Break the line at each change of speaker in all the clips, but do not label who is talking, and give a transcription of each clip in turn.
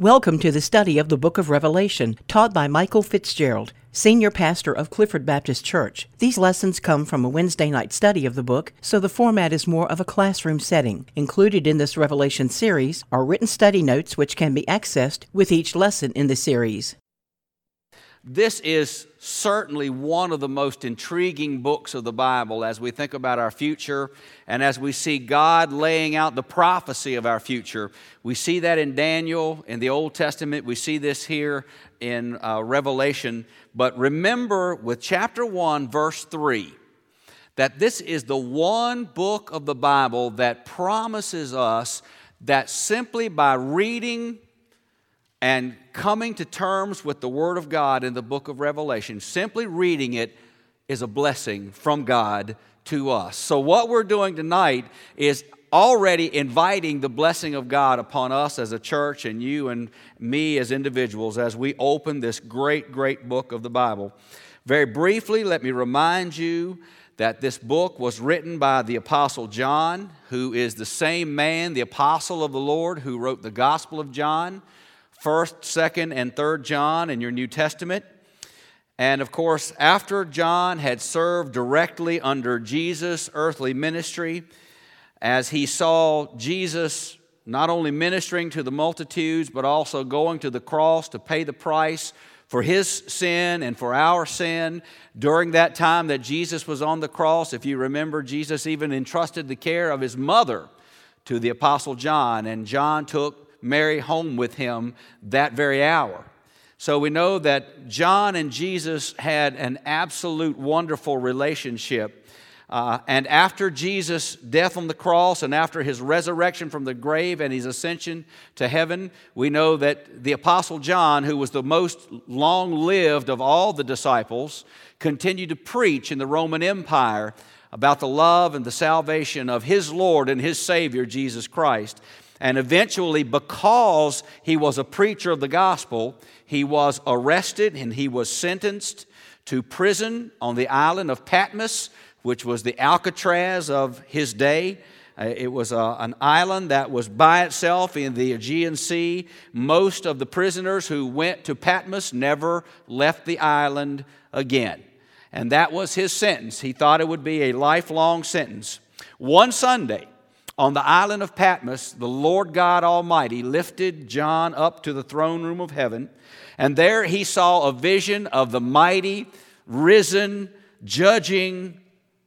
Welcome to the study of the book of Revelation, taught by Michael Fitzgerald, senior pastor of Clifford Baptist Church. These lessons come from a Wednesday night study of the book, so the format is more of a classroom setting. Included in this Revelation series are written study notes which can be accessed with each lesson in the series.
This is certainly one of the most intriguing books of the Bible as we think about our future and as we see God laying out the prophecy of our future. We see that in Daniel in the Old Testament, we see this here in uh, Revelation. But remember with chapter 1, verse 3, that this is the one book of the Bible that promises us that simply by reading and coming to terms with the Word of God in the book of Revelation, simply reading it is a blessing from God to us. So, what we're doing tonight is already inviting the blessing of God upon us as a church and you and me as individuals as we open this great, great book of the Bible. Very briefly, let me remind you that this book was written by the Apostle John, who is the same man, the Apostle of the Lord, who wrote the Gospel of John. 1st, 2nd, and 3rd John in your New Testament. And of course, after John had served directly under Jesus' earthly ministry, as he saw Jesus not only ministering to the multitudes, but also going to the cross to pay the price for his sin and for our sin during that time that Jesus was on the cross. If you remember, Jesus even entrusted the care of his mother to the Apostle John, and John took Mary home with him that very hour. So we know that John and Jesus had an absolute wonderful relationship. Uh, and after Jesus' death on the cross and after his resurrection from the grave and his ascension to heaven, we know that the Apostle John, who was the most long lived of all the disciples, continued to preach in the Roman Empire about the love and the salvation of his Lord and his Savior, Jesus Christ. And eventually, because he was a preacher of the gospel, he was arrested and he was sentenced to prison on the island of Patmos, which was the Alcatraz of his day. Uh, it was a, uh, an island that was by itself in the Aegean Sea. Most of the prisoners who went to Patmos never left the island again. And that was his sentence. He thought it would be a lifelong sentence. One Sunday, on the island of Patmos, the Lord God Almighty lifted John up to the throne room of heaven, and there he saw a vision of the mighty, risen, judging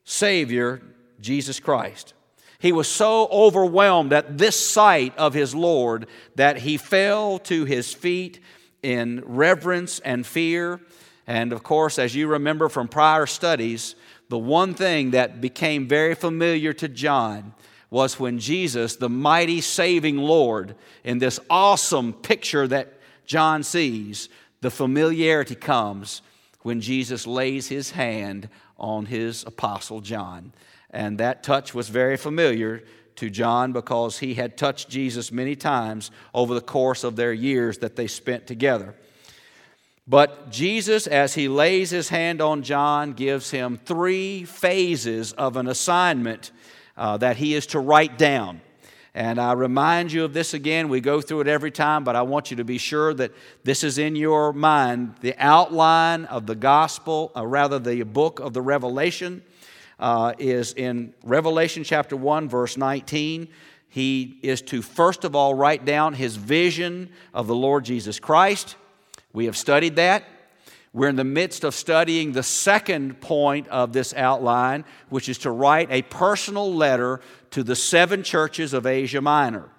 Savior, Jesus Christ. He was so overwhelmed at this sight of his Lord that he fell to his feet in reverence and fear. And of course, as you remember from prior studies, the one thing that became very familiar to John was when Jesus, the mighty saving Lord, in this awesome picture that John sees, the familiarity comes when Jesus lays his hand on his apostle John. And that touch was very familiar to John because he had touched Jesus many times over the course of their years that they spent together. But Jesus, as he lays his hand on John, gives him three phases of an assignment uh, that he is to write down. And I remind you of this again. We go through it every time, but I want you to be sure that this is in your mind. The outline of the gospel, or rather, the book of the Revelation, uh, is in Revelation chapter 1, verse 19. He is to first of all write down his vision of the Lord Jesus Christ. We have studied that. We're in the midst of studying the second point of this outline, which is to write a personal letter to the seven churches of Asia Minor.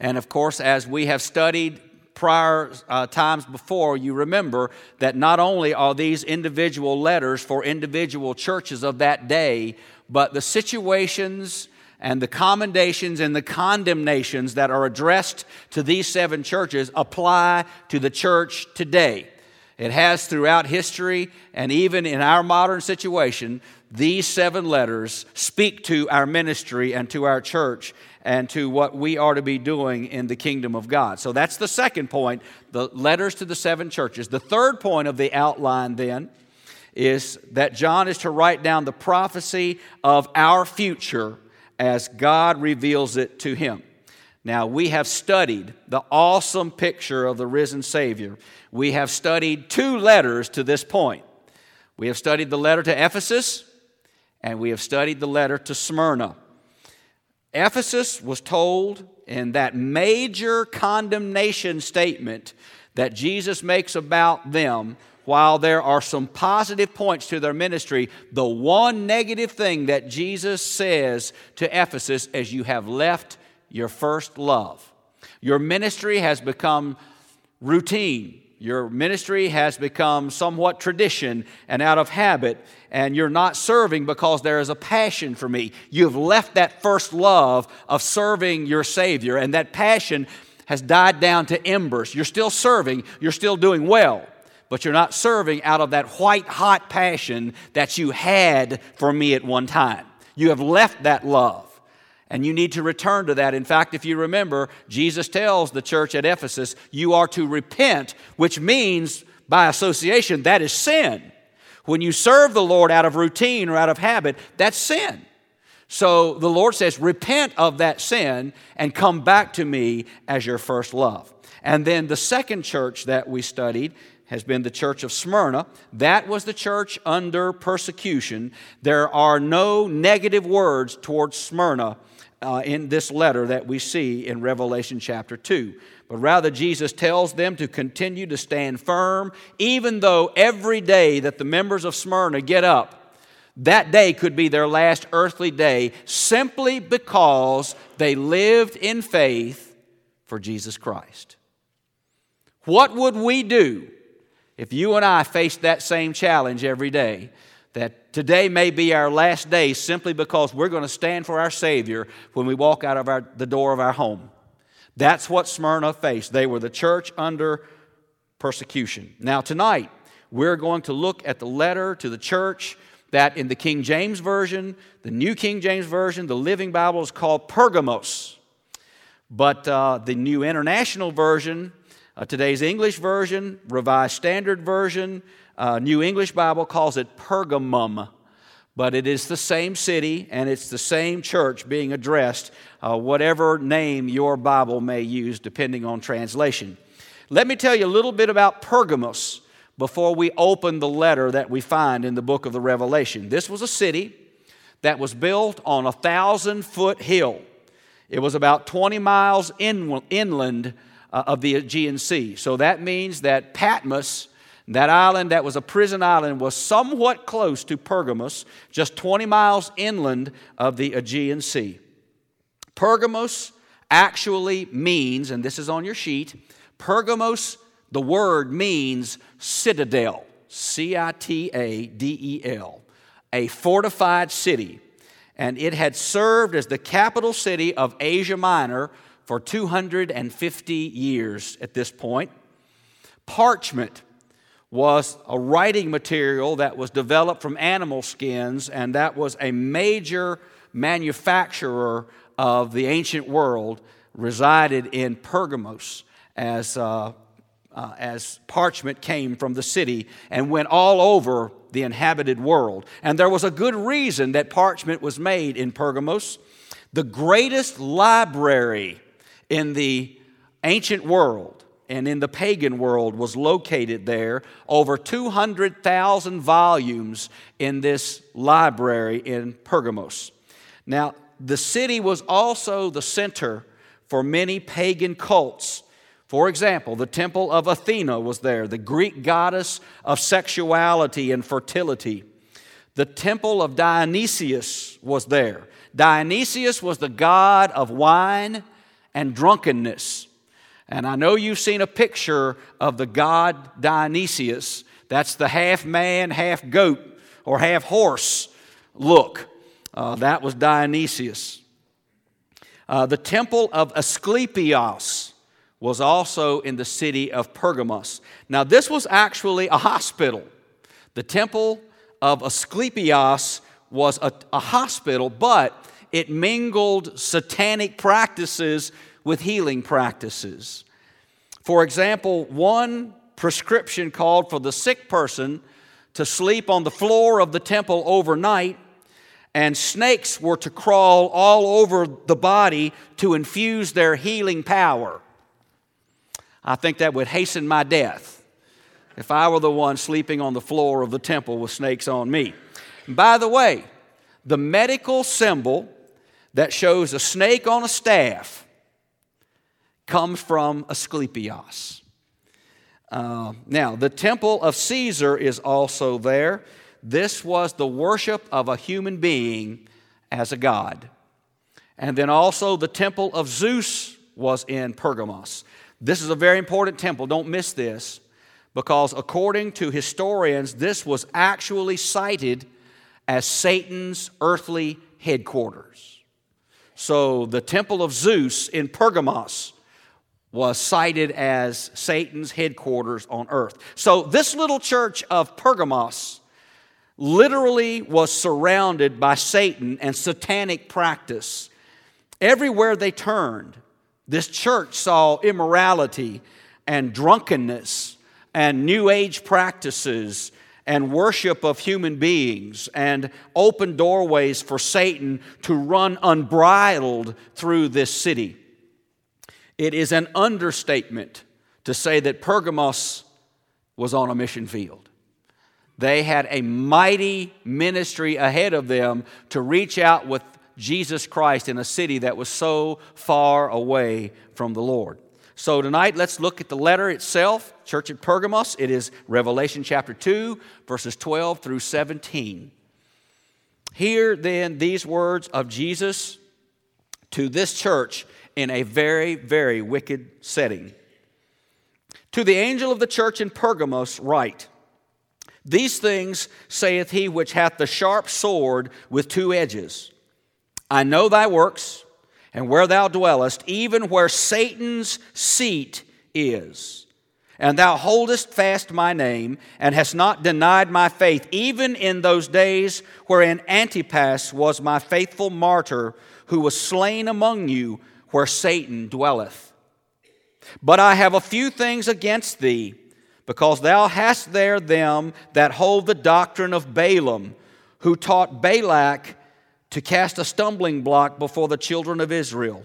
And of course, as we have studied prior uh, times before, you remember that not only are these individual letters for individual churches of that day, but the situations and the commendations and the condemnations that are addressed to these seven churches apply to the church today. It has throughout history and even in our modern situation, these seven letters speak to our ministry and to our church and to what we are to be doing in the kingdom of God. So that's the second point, the letters to the seven churches. The third point of the outline then is that John is to write down the prophecy of our future as God reveals it to him. Now, we have studied the awesome picture of the risen Savior. We have studied two letters to this point. We have studied the letter to Ephesus, and we have studied the letter to Smyrna. Ephesus was told in that major condemnation statement that Jesus makes about them, while there are some positive points to their ministry, the one negative thing that Jesus says to Ephesus is, You have left your first love. Your ministry has become routine. Your ministry has become somewhat tradition and out of habit, and you're not serving because there is a passion for me. You've left that first love of serving your Savior, and that passion has died down to embers. You're still serving, you're still doing well, but you're not serving out of that white hot passion that you had for me at one time. You have left that love. And you need to return to that. In fact, if you remember, Jesus tells the church at Ephesus, you are to repent, which means, by association, that is sin. When you serve the Lord out of routine or out of habit, that's sin. So the Lord says, repent of that sin and come back to me as your first love. And then the second church that we studied has been the church of Smyrna. That was the church under persecution. There are no negative words towards Smyrna uh, in this letter that we see in Revelation chapter 2. But rather, Jesus tells them to continue to stand firm, even though every day that the members of Smyrna get up, that day could be their last earthly day simply because they lived in faith for Jesus Christ. What would we do if you and I faced that same challenge every day? That today may be our last day simply because we're going to stand for our Savior when we walk out of our, the door of our home. That's what Smyrna faced. They were the church under persecution. Now, tonight, we're going to look at the letter to the church that in the King James Version, the New King James Version, the Living Bible is called Pergamos. But uh, the New International Version, uh, today's English Version, Revised Standard Version, uh, New English Bible calls it Pergamum, but it is the same city and it's the same church being addressed, uh, whatever name your Bible may use, depending on translation. Let me tell you a little bit about Pergamos before we open the letter that we find in the book of the Revelation. This was a city that was built on a thousand foot hill. It was about 20 miles inland uh, of the Aegean Sea. So that means that Patmos that island that was a prison island was somewhat close to Pergamos, just 20 miles inland of the Aegean Sea. Pergamos actually means, and this is on your sheet, Pergamos, the word means citadel, C I T A D E L, a fortified city. And it had served as the capital city of Asia Minor for 250 years at this point. Parchment was a writing material that was developed from animal skins, and that was a major manufacturer of the ancient world, resided in Pergamos as, uh, uh, as parchment came from the city and went all over the inhabited world. And there was a good reason that parchment was made in Pergamos. The greatest library in the ancient world and in the pagan world was located there. Over 200,000 volumes in this library in Pergamos. Now, the city was also the center for many pagan cults. For example, the temple of Athena was there, the Greek goddess of sexuality and fertility. The temple of Dionysius was there. Dionysius was the god of wine and drunkenness. And I know you've seen a picture of the god Dionysius. That's the half man, half goat, or half horse look. Uh, that was Dionysius. Uh, the temple of Asclepius was also in the city of Pergamos. Now, this was actually a hospital. The temple of Asclepius was a, a hospital, but it mingled satanic practices with healing practices. For example, one prescription called for the sick person to sleep on the floor of the temple overnight and snakes were to crawl all over the body to infuse their healing power. I think that would hasten my death if I were the one sleeping on the floor of the temple with snakes on me. by the way, the medical symbol that shows a snake on a staff comes from Asclepius. Uh, now, the temple of Caesar is also there. This was the worship of a human being as a god. And then also the temple of Zeus was in Pergamos. This is a very important temple. Don't miss this because according to historians, this was actually cited as Satan's earthly headquarters. So the temple of Zeus in Pergamos was cited as Satan's headquarters on earth. So this little church of Pergamos literally was surrounded by Satan and satanic practice. Everywhere they turned, this church saw immorality and drunkenness and New Age practices and worship of human beings and open doorways for Satan to run unbridled through this city. It is an understatement to say that Pergamos was on a mission field. They had a mighty ministry ahead of them to reach out with Jesus Christ in a city that was so far away from the Lord. So tonight, let's look at the letter itself, Church at Pergamos. It is Revelation chapter 2, verses 12 through 17. Hear then these words of Jesus to this church in a very, very wicked setting. To the angel of the church in Pergamos, write These things saith he which hath the sharp sword with two edges. I know thy works and where thou dwellest, even where Satan's seat is. And thou holdest fast my name, and hast not denied my faith, even in those days wherein Antipas was my faithful martyr, who was slain among you, where Satan dwelleth. But I have a few things against thee, because thou hast there them that hold the doctrine of Balaam, who taught Balak to cast a stumbling block before the children of Israel,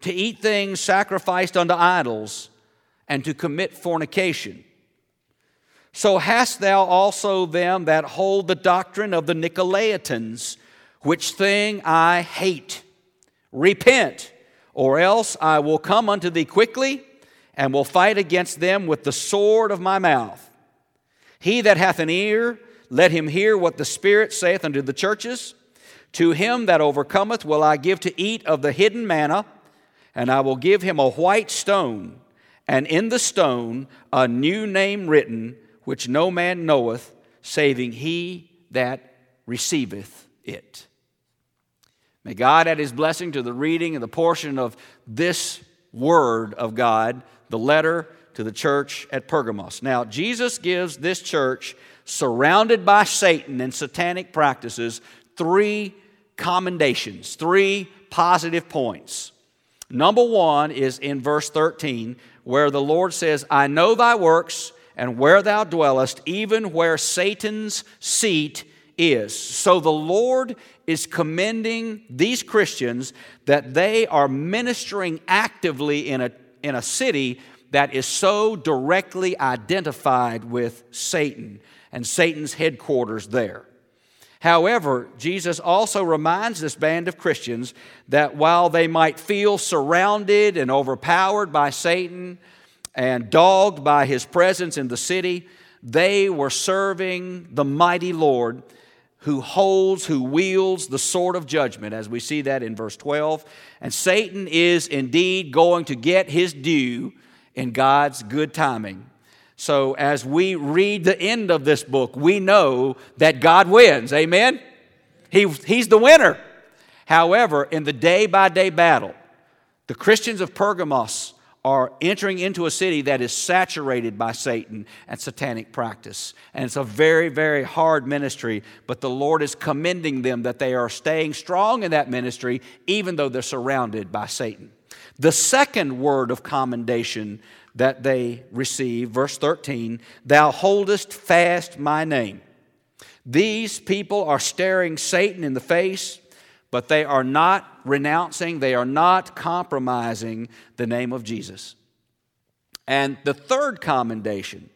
to eat things sacrificed unto idols, and to commit fornication. So hast thou also them that hold the doctrine of the Nicolaitans, which thing I hate. Repent, or else I will come unto thee quickly, and will fight against them with the sword of my mouth. He that hath an ear, let him hear what the Spirit saith unto the churches. To him that overcometh will I give to eat of the hidden manna, and I will give him a white stone, and in the stone a new name written, which no man knoweth, saving he that receiveth it. May God add his blessing to the reading of the portion of this word of God, the letter to the church at Pergamos. Now, Jesus gives this church, surrounded by Satan and satanic practices, three commendations, three positive points. Number one is in verse 13, where the Lord says, I know thy works and where thou dwellest, even where Satan's seat is. So the Lord is commending these Christians that they are ministering actively in a, in a city that is so directly identified with Satan and Satan's headquarters there. However, Jesus also reminds this band of Christians that while they might feel surrounded and overpowered by Satan and dogged by his presence in the city, they were serving the mighty Lord who holds, who wields the sword of judgment, as we see that in verse 12. And Satan is indeed going to get his due in God's good timing. So as we read the end of this book, we know that God wins. Amen? He, he's the winner. However, in the day by day battle, the Christians of Pergamos are entering into a city that is saturated by Satan and satanic practice. And it's a very, very hard ministry, but the Lord is commending them that they are staying strong in that ministry, even though they're surrounded by Satan. The second word of commendation that they receive. Verse 13, Thou holdest fast my name. These people are staring Satan in the face, but they are not renouncing, they are not compromising the name of Jesus. And the third commendation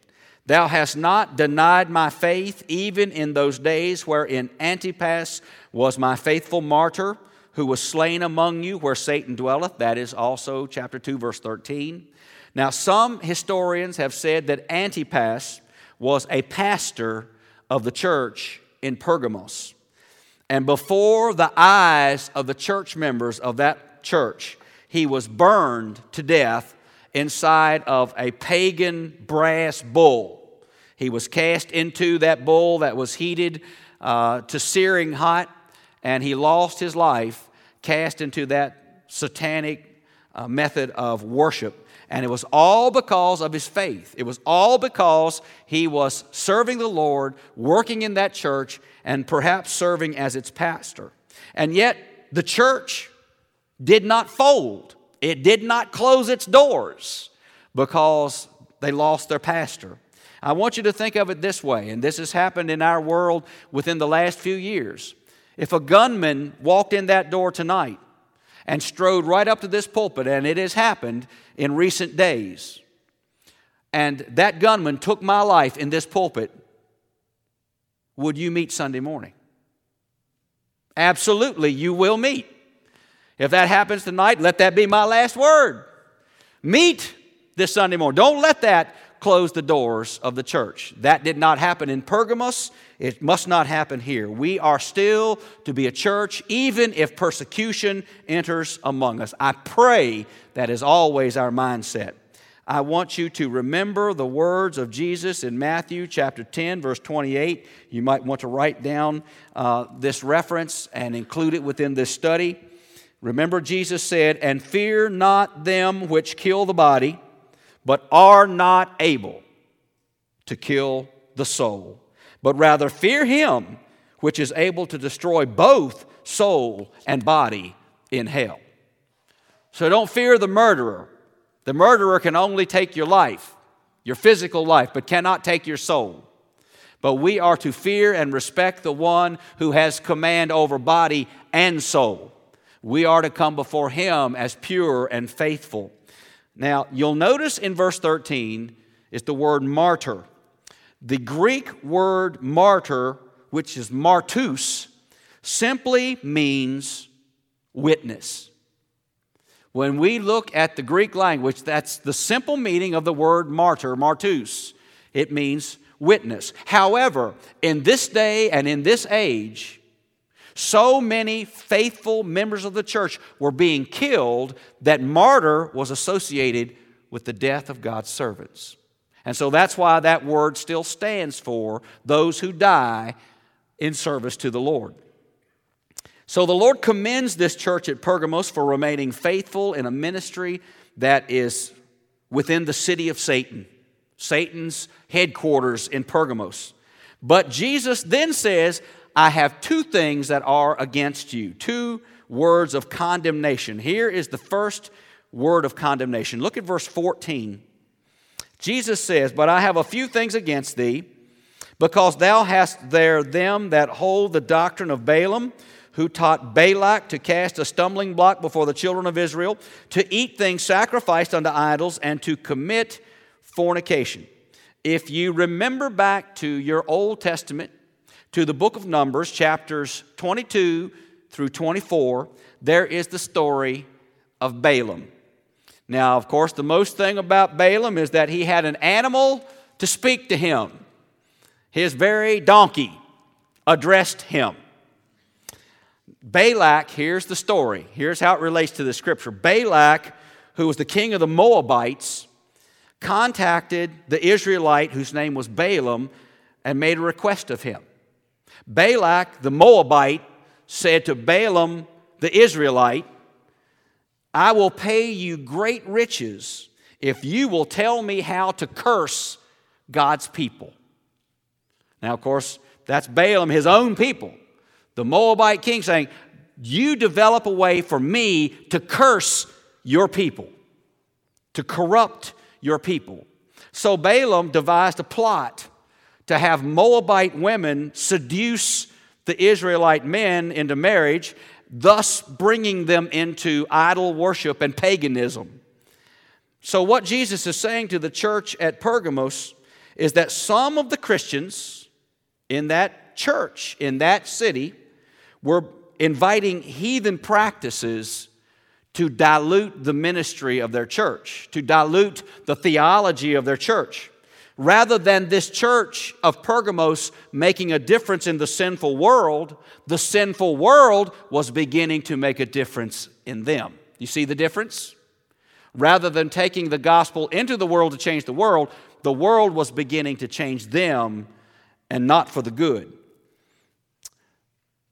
Thou hast not denied my faith, even in those days wherein Antipas was my faithful martyr, who was slain among you where Satan dwelleth. That is also chapter 2, verse 13. Now, some historians have said that Antipas was a pastor of the church in Pergamos. And before the eyes of the church members of that church, he was burned to death inside of a pagan brass bull. He was cast into that bull that was heated uh, to searing hot, and he lost his life cast into that satanic uh, method of worship. And it was all because of his faith. It was all because he was serving the Lord, working in that church, and perhaps serving as its pastor. And yet, the church did not fold, it did not close its doors because they lost their pastor. I want you to think of it this way, and this has happened in our world within the last few years. If a gunman walked in that door tonight and strode right up to this pulpit, and it has happened in recent days, and that gunman took my life in this pulpit, would you meet Sunday morning? Absolutely, you will meet. If that happens tonight, let that be my last word. Meet this Sunday morning. Don't let that close the doors of the church. That did not happen in Pergamos. It must not happen here. We are still to be a church, even if persecution enters among us. I pray that is always our mindset. I want you to remember the words of Jesus in Matthew chapter 10, verse 28. You might want to write down uh, this reference and include it within this study. Remember, Jesus said, And fear not them which kill the body but are not able to kill the soul, but rather fear him which is able to destroy both soul and body in hell. So don't fear the murderer. The murderer can only take your life, your physical life, but cannot take your soul. But we are to fear and respect the one who has command over body and soul. We are to come before him as pure and faithful. Now, you'll notice in verse 13 is the word martyr. The Greek word martyr, which is martus, simply means witness. When we look at the Greek language, that's the simple meaning of the word martyr, martus. It means witness. However, in this day and in this age, so many faithful members of the church were being killed that martyr was associated with the death of God's servants. And so that's why that word still stands for those who die in service to the Lord. So the Lord commends this church at Pergamos for remaining faithful in a ministry that is within the city of Satan, Satan's headquarters in Pergamos. But Jesus then says, I have two things that are against you, two words of condemnation. Here is the first word of condemnation. Look at verse 14. Jesus says, But I have a few things against thee, because thou hast there them that hold the doctrine of Balaam, who taught Balak to cast a stumbling block before the children of Israel, to eat things sacrificed unto idols, and to commit fornication. If you remember back to your Old Testament, to the book of Numbers, chapters 22 through 24, there is the story of Balaam. Now, of course, the most thing about Balaam is that he had an animal to speak to him. His very donkey addressed him. Balak, here's the story. Here's how it relates to the scripture. Balak, who was the king of the Moabites, contacted the Israelite whose name was Balaam and made a request of him. Balak the Moabite said to Balaam the Israelite, I will pay you great riches if you will tell me how to curse God's people. Now, of course, that's Balaam, his own people. The Moabite king saying, You develop a way for me to curse your people, to corrupt your people. So Balaam devised a plot to have Moabite women seduce the Israelite men into marriage, thus bringing them into idol worship and paganism. So, what Jesus is saying to the church at Pergamos is that some of the Christians in that church, in that city, were inviting heathen practices to dilute the ministry of their church, to dilute the theology of their church. Rather than this church of Pergamos making a difference in the sinful world, the sinful world was beginning to make a difference in them. You see the difference? Rather than taking the gospel into the world to change the world, the world was beginning to change them and not for the good.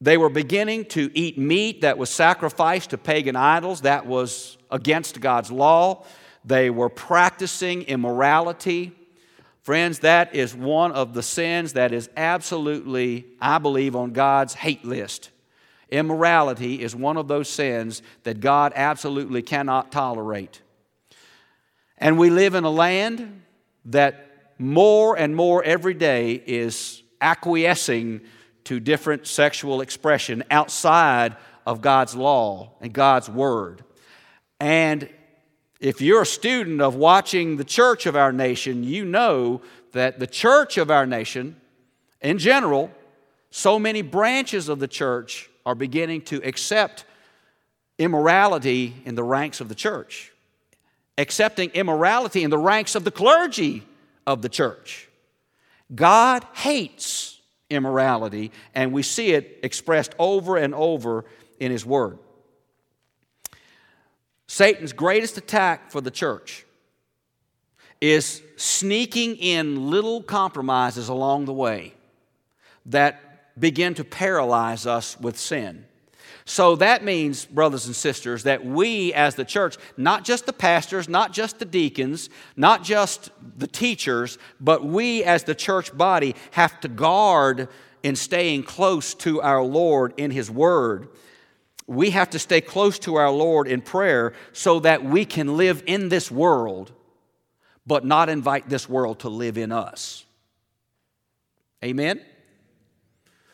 They were beginning to eat meat that was sacrificed to pagan idols, that was against God's law. They were practicing immorality. Friends, that is one of the sins that is absolutely, I believe, on God's hate list. Immorality is one of those sins that God absolutely cannot tolerate. And we live in a land that more and more every day is acquiescing to different sexual expression outside of God's law and God's word. And if you're a student of watching the church of our nation, you know that the church of our nation, in general, so many branches of the church are beginning to accept immorality in the ranks of the church accepting immorality in the ranks of the clergy of the church. God hates immorality, and we see it expressed over and over in His Word. Satan's greatest attack for the church is sneaking in little compromises along the way that begin to paralyze us with sin. So that means, brothers and sisters, that we as the church, not just the pastors, not just the deacons, not just the teachers, but we as the church body have to guard in staying close to our Lord in His Word. We have to stay close to our Lord in prayer so that we can live in this world, but not invite this world to live in us. Amen?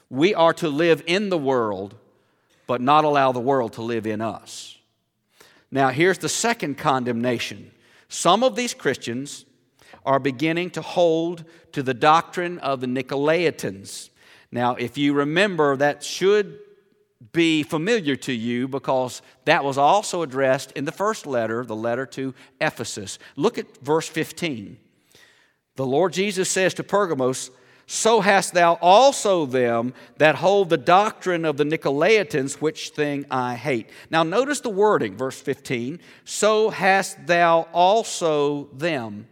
We are to live in the world but not allow the world to live in us. Now, here's the second condemnation. Some of these Christians are beginning to hold to the doctrine of the Nicolaitans. Now, if you remember, that should be familiar to you because that was also addressed in the first letter, the letter to Ephesus. Look at verse 15. The Lord Jesus says to Pergamos, so hast thou also them that hold the doctrine of the Nicolaitans, which thing I hate. Now, notice the wording, verse 15. So hast thou also them.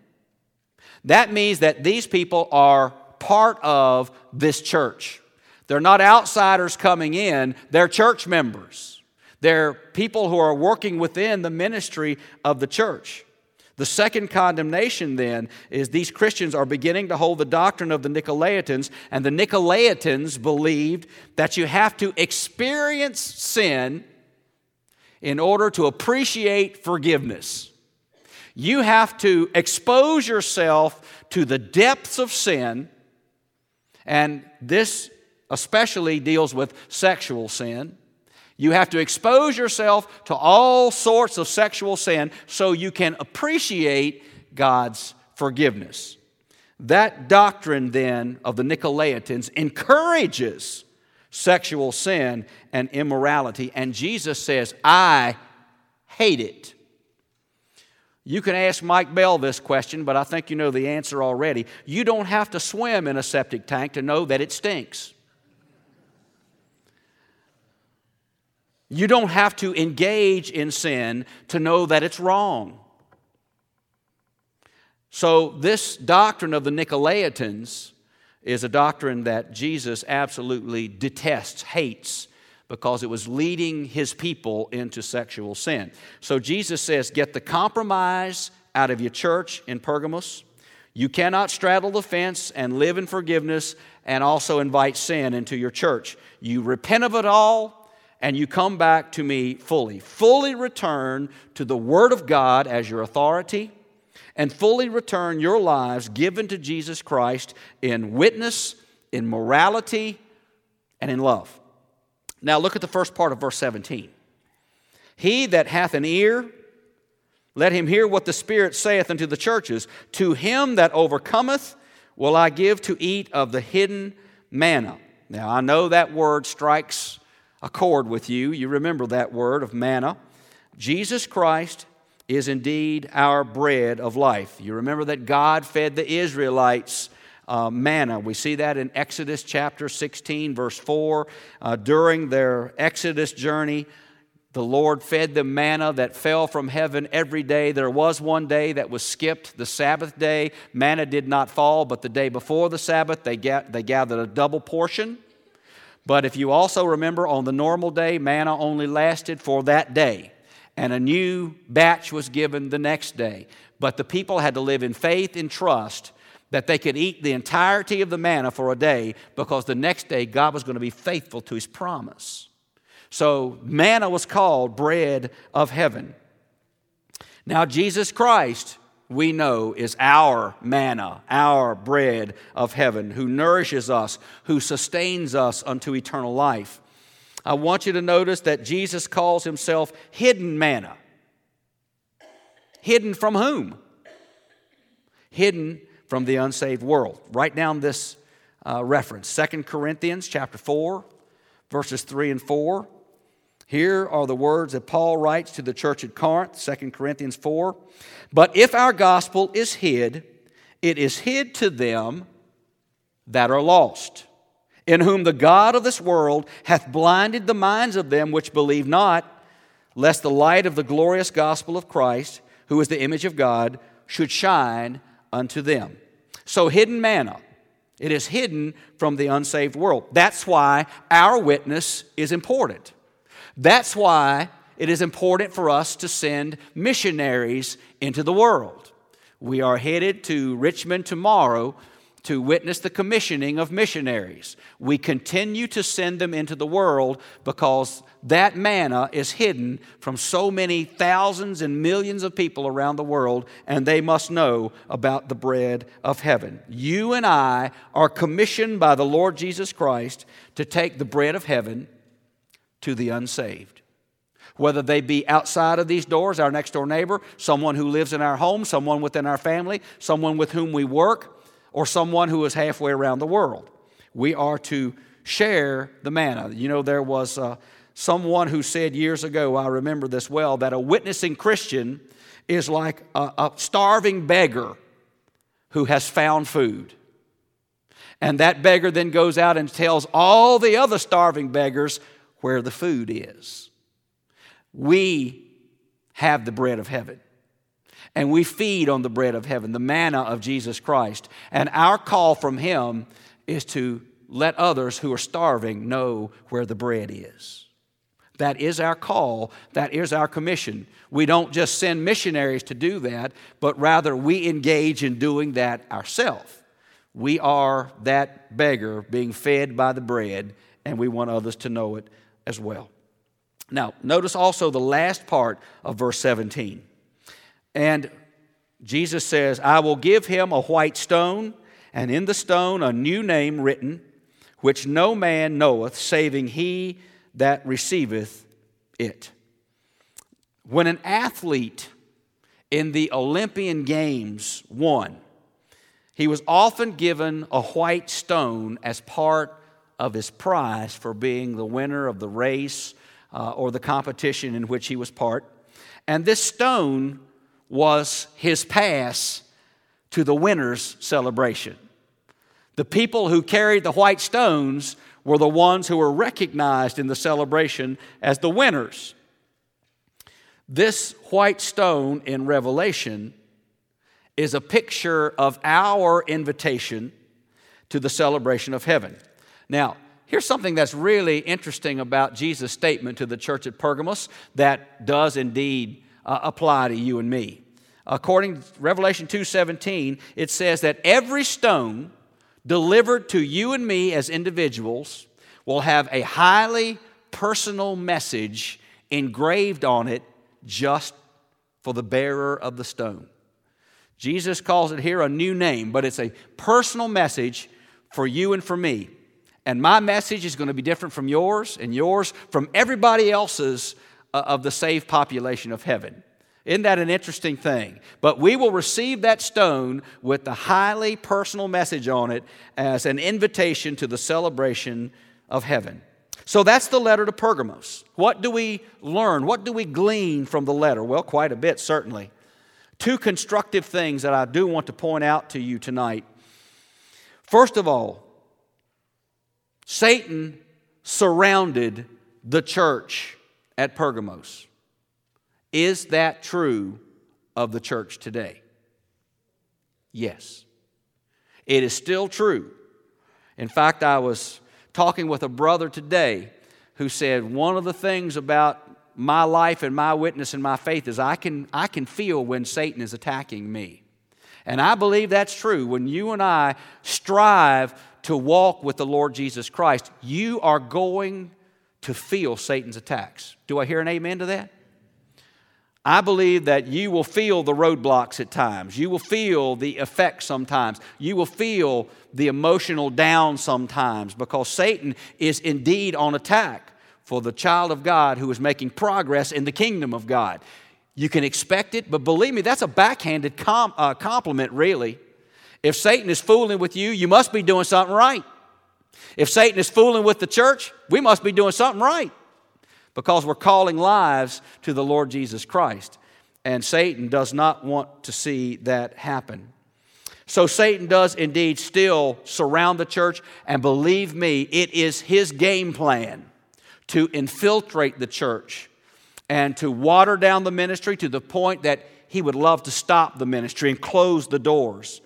That means that these people are part of this church. They're not outsiders coming in, they're church members. They're people who are working within the ministry of the church. The second condemnation then is these Christians are beginning to hold the doctrine of the Nicolaitans, and the Nicolaitans believed that you have to experience sin in order to appreciate forgiveness. You have to expose yourself to the depths of sin, and this especially deals with sexual sin. You have to expose yourself to all sorts of sexual sin so you can appreciate God's forgiveness. That doctrine, then, of the Nicolaitans encourages sexual sin and immorality, and Jesus says, I hate it. You can ask Mike Bell this question, but I think you know the answer already. You don't have to swim in a septic tank to know that it stinks. You don't have to engage in sin to know that it's wrong. So, this doctrine of the Nicolaitans is a doctrine that Jesus absolutely detests, hates, because it was leading his people into sexual sin. So, Jesus says, Get the compromise out of your church in Pergamos. You cannot straddle the fence and live in forgiveness and also invite sin into your church. You repent of it all and you come back to me fully. Fully return to the Word of God as your authority, and fully return your lives given to Jesus Christ in witness, in morality, and in love. Now look at the first part of verse 17. He that hath an ear, let him hear what the Spirit saith unto the churches. To him that overcometh will I give to eat of the hidden manna. Now I know that word strikes a chord with you. You remember that word of manna. Jesus Christ is indeed our bread of life. You remember that God fed the Israelites uh, manna. We see that in Exodus chapter 16, verse 4. Uh, during their Exodus journey, the Lord fed them manna that fell from heaven every day. There was one day that was skipped, the Sabbath day. Manna did not fall, but the day before the Sabbath, they, they gathered a double portion. But if you also remember, on the normal day, manna only lasted for that day and a new batch was given the next day. But the people had to live in faith and trust that they could eat the entirety of the manna for a day because the next day God was going to be faithful to his promise. So manna was called bread of heaven. Now, Jesus Christ, we know, is our manna, our bread of heaven, who nourishes us, who sustains us unto eternal life. I want you to notice that Jesus calls himself hidden manna. Hidden from whom? Hidden from the unsaved world. Write down this uh, reference 2 Corinthians chapter 4, verses 3 and 4. Here are the words that Paul writes to the church at Corinth, 2 Corinthians 4. But if our gospel is hid, it is hid to them that are lost in whom the God of this world hath blinded the minds of them which believe not, lest the light of the glorious gospel of Christ, who is the image of God, should shine unto them. So, hidden manna. It is hidden from the unsaved world. That's why our witness is important. That's why it is important for us to send missionaries into the world. We are headed to Richmond tomorrow to witness the commissioning of missionaries. We continue to send them into the world because that manna is hidden from so many thousands and millions of people around the world, and they must know about the bread of heaven. You and I are commissioned by the Lord Jesus Christ to take the bread of heaven to the unsaved. Whether they be outside of these doors, our next door neighbor, someone who lives in our home, someone within our family, someone with whom we work, or someone who is halfway around the world. We are to share the manna. You know, there was uh, someone who said years ago, I remember this well, that a witnessing Christian is like a, a starving beggar who has found food. And that beggar then goes out and tells all the other starving beggars where the food is. We have the bread of heaven and we feed on the bread of heaven, the manna of Jesus Christ. And our call from Him is to let others who are starving know where the bread is. That is our call, that is our commission. We don't just send missionaries to do that, but rather we engage in doing that ourselves. We are that beggar being fed by the bread, and we want others to know it as well. Now, notice also the last part of verse 17. And Jesus says, I will give him a white stone, and in the stone a new name written, which no man knoweth, saving he that receiveth it. When an athlete in the Olympian Games won, he was often given a white stone as part of his prize for being the winner of the race uh, or the competition in which he was part. And this stone was his pass to the winner's celebration. The people who carried the white stones were the ones who were recognized in the celebration as the winners. This white stone in Revelation is a picture of our invitation to the celebration of heaven. Now, here's something that's really interesting about Jesus' statement to the church at Pergamos that does indeed uh, apply to you and me according to Revelation 2:17, it says that every stone delivered to you and me as individuals will have a highly personal message engraved on it just for the bearer of the stone. Jesus calls it here a new name, but it's a personal message for you and for me. And my message is going to be different from yours, and yours from everybody else's uh, of the saved population of heaven. Isn't that an interesting thing? But we will receive that stone with the highly personal message on it as an invitation to the celebration of heaven. So that's the letter to Pergamos. What do we learn? What do we glean from the letter? Well, quite a bit, certainly. Two constructive things that I do want to point out to you tonight. First of all, Satan surrounded the church at Pergamos. Is that true of the church today? Yes. It is still true. In fact, I was talking with a brother today who said one of the things about my life and my witness and my faith is I can, I can feel when Satan is attacking me. And I believe that's true. When you and I strive to walk with the Lord Jesus Christ, you are going to feel Satan's attacks. Do I hear an amen to that? I believe that you will feel the roadblocks at times. You will feel the effects sometimes. You will feel the emotional down sometimes because Satan is indeed on attack for the child of God who is making progress in the kingdom of God. You can expect it, but believe me, that's a backhanded com- uh, compliment, really. If Satan is fooling with you, you must be doing something right. If Satan is fooling with the church, we must be doing something right because we're calling lives to the Lord Jesus Christ. And Satan does not want to see that happen. So Satan does indeed still surround the church, and believe me, it is his game plan to infiltrate the church and to water down the ministry to the point that he would love to stop the ministry and close the doors.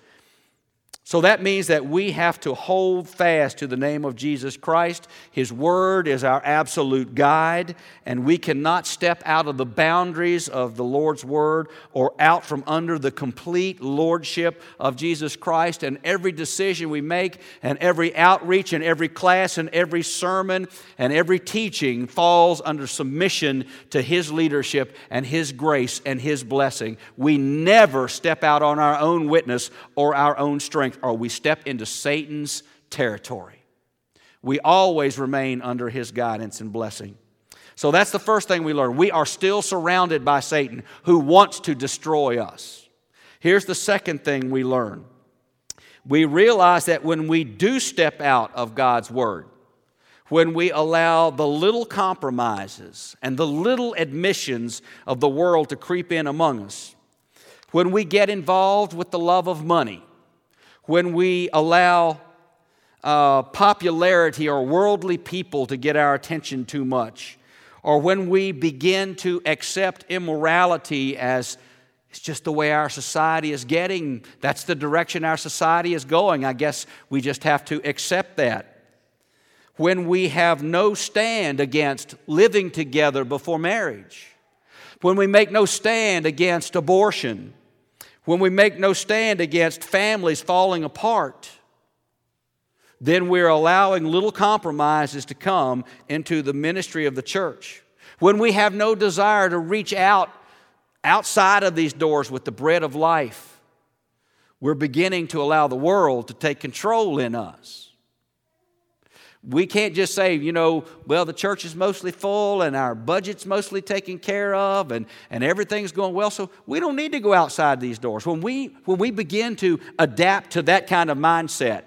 So that means that we have to hold fast to the name of Jesus Christ. His word is our absolute guide, and we cannot step out of the boundaries of the Lord's word or out from under the complete lordship of Jesus Christ. And every decision we make, and every outreach, and every class, and every sermon, and every teaching falls under submission to His leadership and His grace and His blessing. We never step out on our own witness or our own strength or we step into Satan's territory. We always remain under his guidance and blessing. So that's the first thing we learn. We are still surrounded by Satan who wants to destroy us. Here's the second thing we learn we realize that when we do step out of God's word, when we allow the little compromises and the little admissions of the world to creep in among us, when we get involved with the love of money, when we allow uh, popularity or worldly people to get our attention too much, or when we begin to accept immorality as it's just the way our society is getting, that's the direction our society is going. I guess we just have to accept that. When we have no stand against living together before marriage, when we make no stand against abortion, when we make no stand against families falling apart, then we're allowing little compromises to come into the ministry of the church. When we have no desire to reach out outside of these doors with the bread of life, we're beginning to allow the world to take control in us. We can't just say, you know, well, the church is mostly full and our budget's mostly taken care of and, and everything's going well, so we don't need to go outside these doors. When we, when we begin to adapt to that kind of mindset,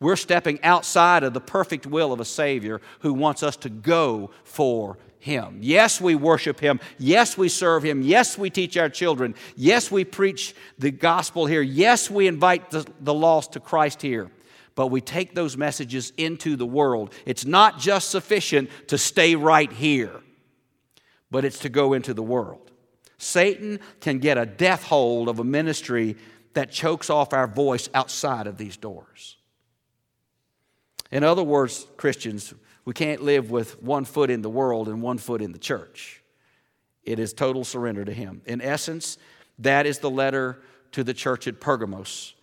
we're stepping outside of the perfect will of a Savior who wants us to go for Him. Yes, we worship Him. Yes, we serve Him. Yes, we teach our children. Yes, we preach the gospel here. Yes, we invite the, the lost to Christ here but we take those messages into the world. It's not just sufficient to stay right here, but it's to go into the world. Satan can get a death hold of a ministry that chokes off our voice outside of these doors. In other words, Christians, we can't live with one foot in the world and one foot in the church. It is total surrender to Him. In essence, that is the letter to the church at Pergamos.